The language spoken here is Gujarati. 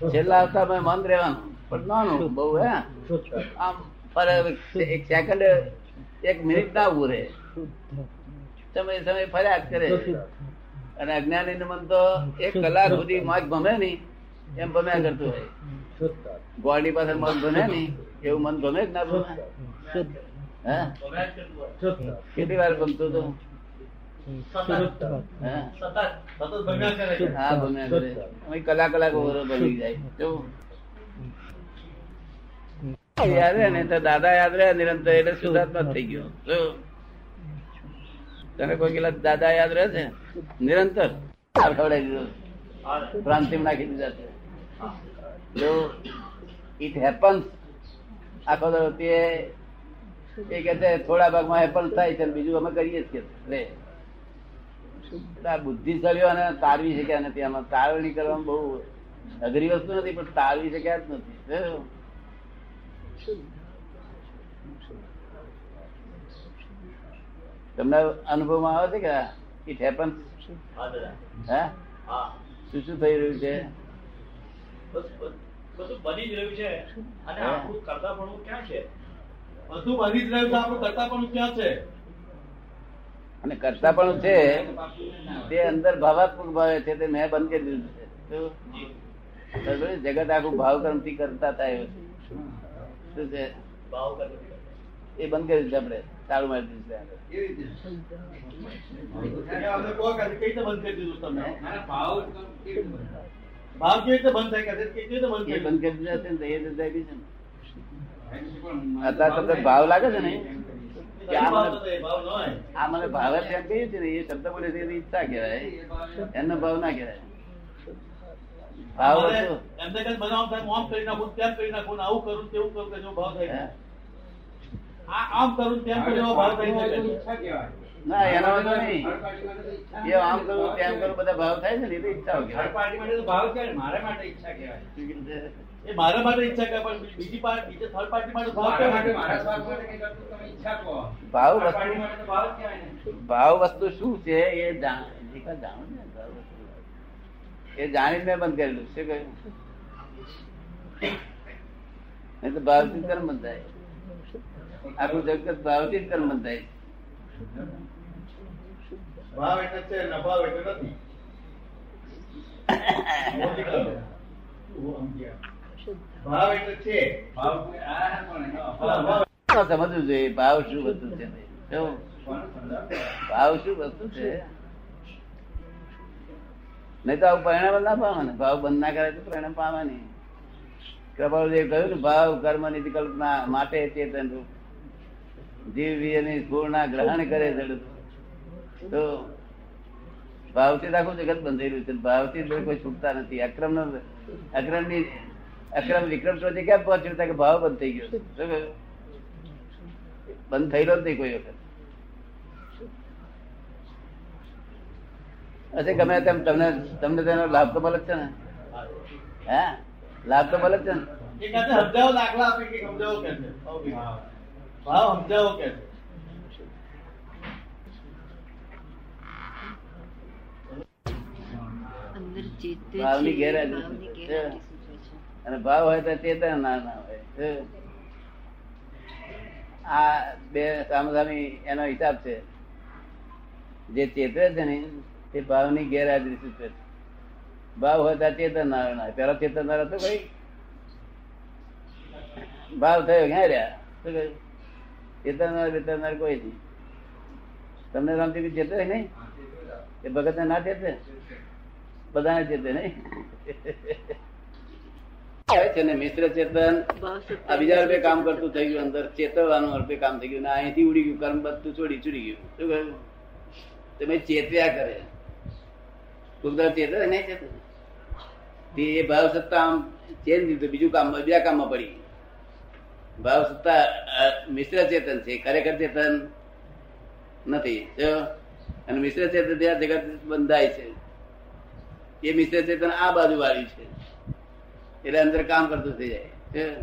છેલ્લા અવસ્થામાં મન રહેવાનું. પણ નાનું બહુ હે? આમ પર એક સેકન્ડ એક મિનિટ ના ઉભું રહે. સમય સમય ફર્યા કરે. અને અજ્ઞાની નું મન તો એક કલાક સુધી માગ ગમે નહીં. એમ ભમ્યા કરતું હોય. ગોળી પાસે મન ગમે નહીં. એવું મન ગમે જ ના ગમે હે? કેટલી વાર ગમતું હતું હે હા ભમ્યા કરે અમે કલાક કલાક ઓવરો ભમી જાય. કેવું? યાદ રહે ને તો દાદા યાદ રહે નિરંતર એટલે શુદ્ધાત્મા થઈ ગયો? તને કોઈ પેલા દાદા યાદ રહે છે? નિરંતર. આ ખવડાવી દીધો. પ્રાંતિમ નાખી દીધા છે. જો. ઇટ હેપન્સ આખો દર તે એ કે છે થોડા ભાગમાં હેપન થાય છે બીજું અમે કરીએ જ કે. બુદ્ધિશાળીઓ અને તારવી શક્યા નથી. આમાં તારવણી કરવામાં બહુ અઘરી વસ્તુ નથી પણ તારવી શક્યા જ નથી? તમને અનુભવમાં આવે છે કે ઇટ હેપન હે શું શું થઈ રહ્યું છે? બધું બની જ રહ્યું છે. અને આપણું કરતા પણ ક્યાં છે? બધું બની જ રહ્યું છે આપણું કરતા પણ ક્યાં છે? અને કરતા પણ છે, તે અંદર ભાવાત્મક ભાવે છે, તે મેં બંધ કરી દીધું છે. જગત આખું ભાવ કર્મથી કરતા થાય. શું છે? એ બંધ કરી દીધું આપણે તાળું મારી દીધું ભાવ કેવી રીતે બંધ થાય કેવી બંધ કરી દીધા છે ને. ભાવ લાગે છે ને કે આ મને ભાવ એમ કહીએ છે ને એ શબ્દ બોલે છે ઈચ્છા કહેવાય. એમનો ભાવ ના કહેવાય. ભાવ આમ કરી નાખું તેમ કરી નાખું ને આવું કરું તેવું કરું કે જેવો ભાવ થાય. આમ કરું તેમ કરું એવો ભાવ થાય છે. કે. ના એનો વાંધો નહીં. એ આમ કરું તેમ કરું બધા ભાવ થાય છે ને એ તો ઈચ્છાઓ કહેવાય. એ મારા માટે ઈચ્છા કરે પણ બીજી પાર્ટી બીજી થર્ડ પાર્ટી માટે ભાવ કેવાય. ભાવ વસ્તુ ભાવ વસ્તુ શું છે? એ જાણ એ કાંઈ જાણો ને ભાવ વસ્તુ. એ જાણીને મેં બંધ કરેલું. શું કહ્યું? નહીં તો ભાવથી જ કર્મ બંધાય. આખું જગત ભાવથી જ કર્મ બંધાય. ભાવ એટલે છે નભાવ એટલે નથી. ભાવ એટલે છે. ભાવ સમજવું જોઈએ ભાવ. શું વસ્તુ છે? ભાવ શું વસ્તુ છે? નહીં તો આવું પરિણામ ના પામે ને ભાવ બંધ ના કરે તો પરિણામ પામે નહીં કૃપાળુદેવ કહ્યું ને ભાવ કર્મ નિધિ કલ્પના માટે ચેતન રૂપ. જીવ વિયની પૂર્ણ ગ્રહણ કરે જડ તો ભાવથી આખું જગત બંધાયેલું છે. ભાવથી કોઈ છૂટતા નથી. અક્રમ અક્રમની અક્રમ વિક્રમ તો ક્યાં પહોંચ્યું? કે ભાવ બંધ થઈ ગયો બંધ થયેલો જ નહીં કોઈ વખત. હશે ગમે તેમ તમને તમને તેનો લાભ તો મળે છે ને? હે? લાભ તો મળે છે ને? ભાવ. સમજાવો કે છે અંદર ચેતે ભાવની ગેરહાજરી. અને ભાવ હોય તો ચેતન ના ના હોય. આ બે સામસામી એનો હિસાબ છે. જે ચેતવે છે ને તે ભાવની ગેરહાજરી સૂચવે છે. ભાવ હોય તો ચેતન ના હોય પેલા ચેતન ના હતો ભાઈ ભાવ થયો ક્યાં રહ્યા? શું કહ્યું? ચેતનાર બેતનાર કોઈ નહીં. તમને રામજી ચેતવે નહીં? એ ભગત ના ચેતે બધાને ચેતે નહીં? છે ને મિશ્ર ચેતન? આ બીજા રૂપે કામ કરતું થઈ ગયું અંદર. ચેતવવાનું રૂપે કામ થઈ ગયું. ને અહીંથી ઉડી ગયું કર્મ બધું છોડી છૂડી ગયું. શું કહ્યું? તમે ચેત્યા કરે. કુદરત ચેતે નહીં ચેતે તે એ ભાવ સત્તા આમ ચેન દીધું બીજું કામ બીજા કામમાં પડી. ભાવ સત્તા મિશ્ર ચેતન છે. ખરેખર ચેતન નથી. અને મિશ્ર ચેતન ત્યાં જગત બંધાય છે. એ મિશ્ર ચેતન આ બાજુ વાળી છે. એટલે અંદર કામ કરતું થઈ જાય.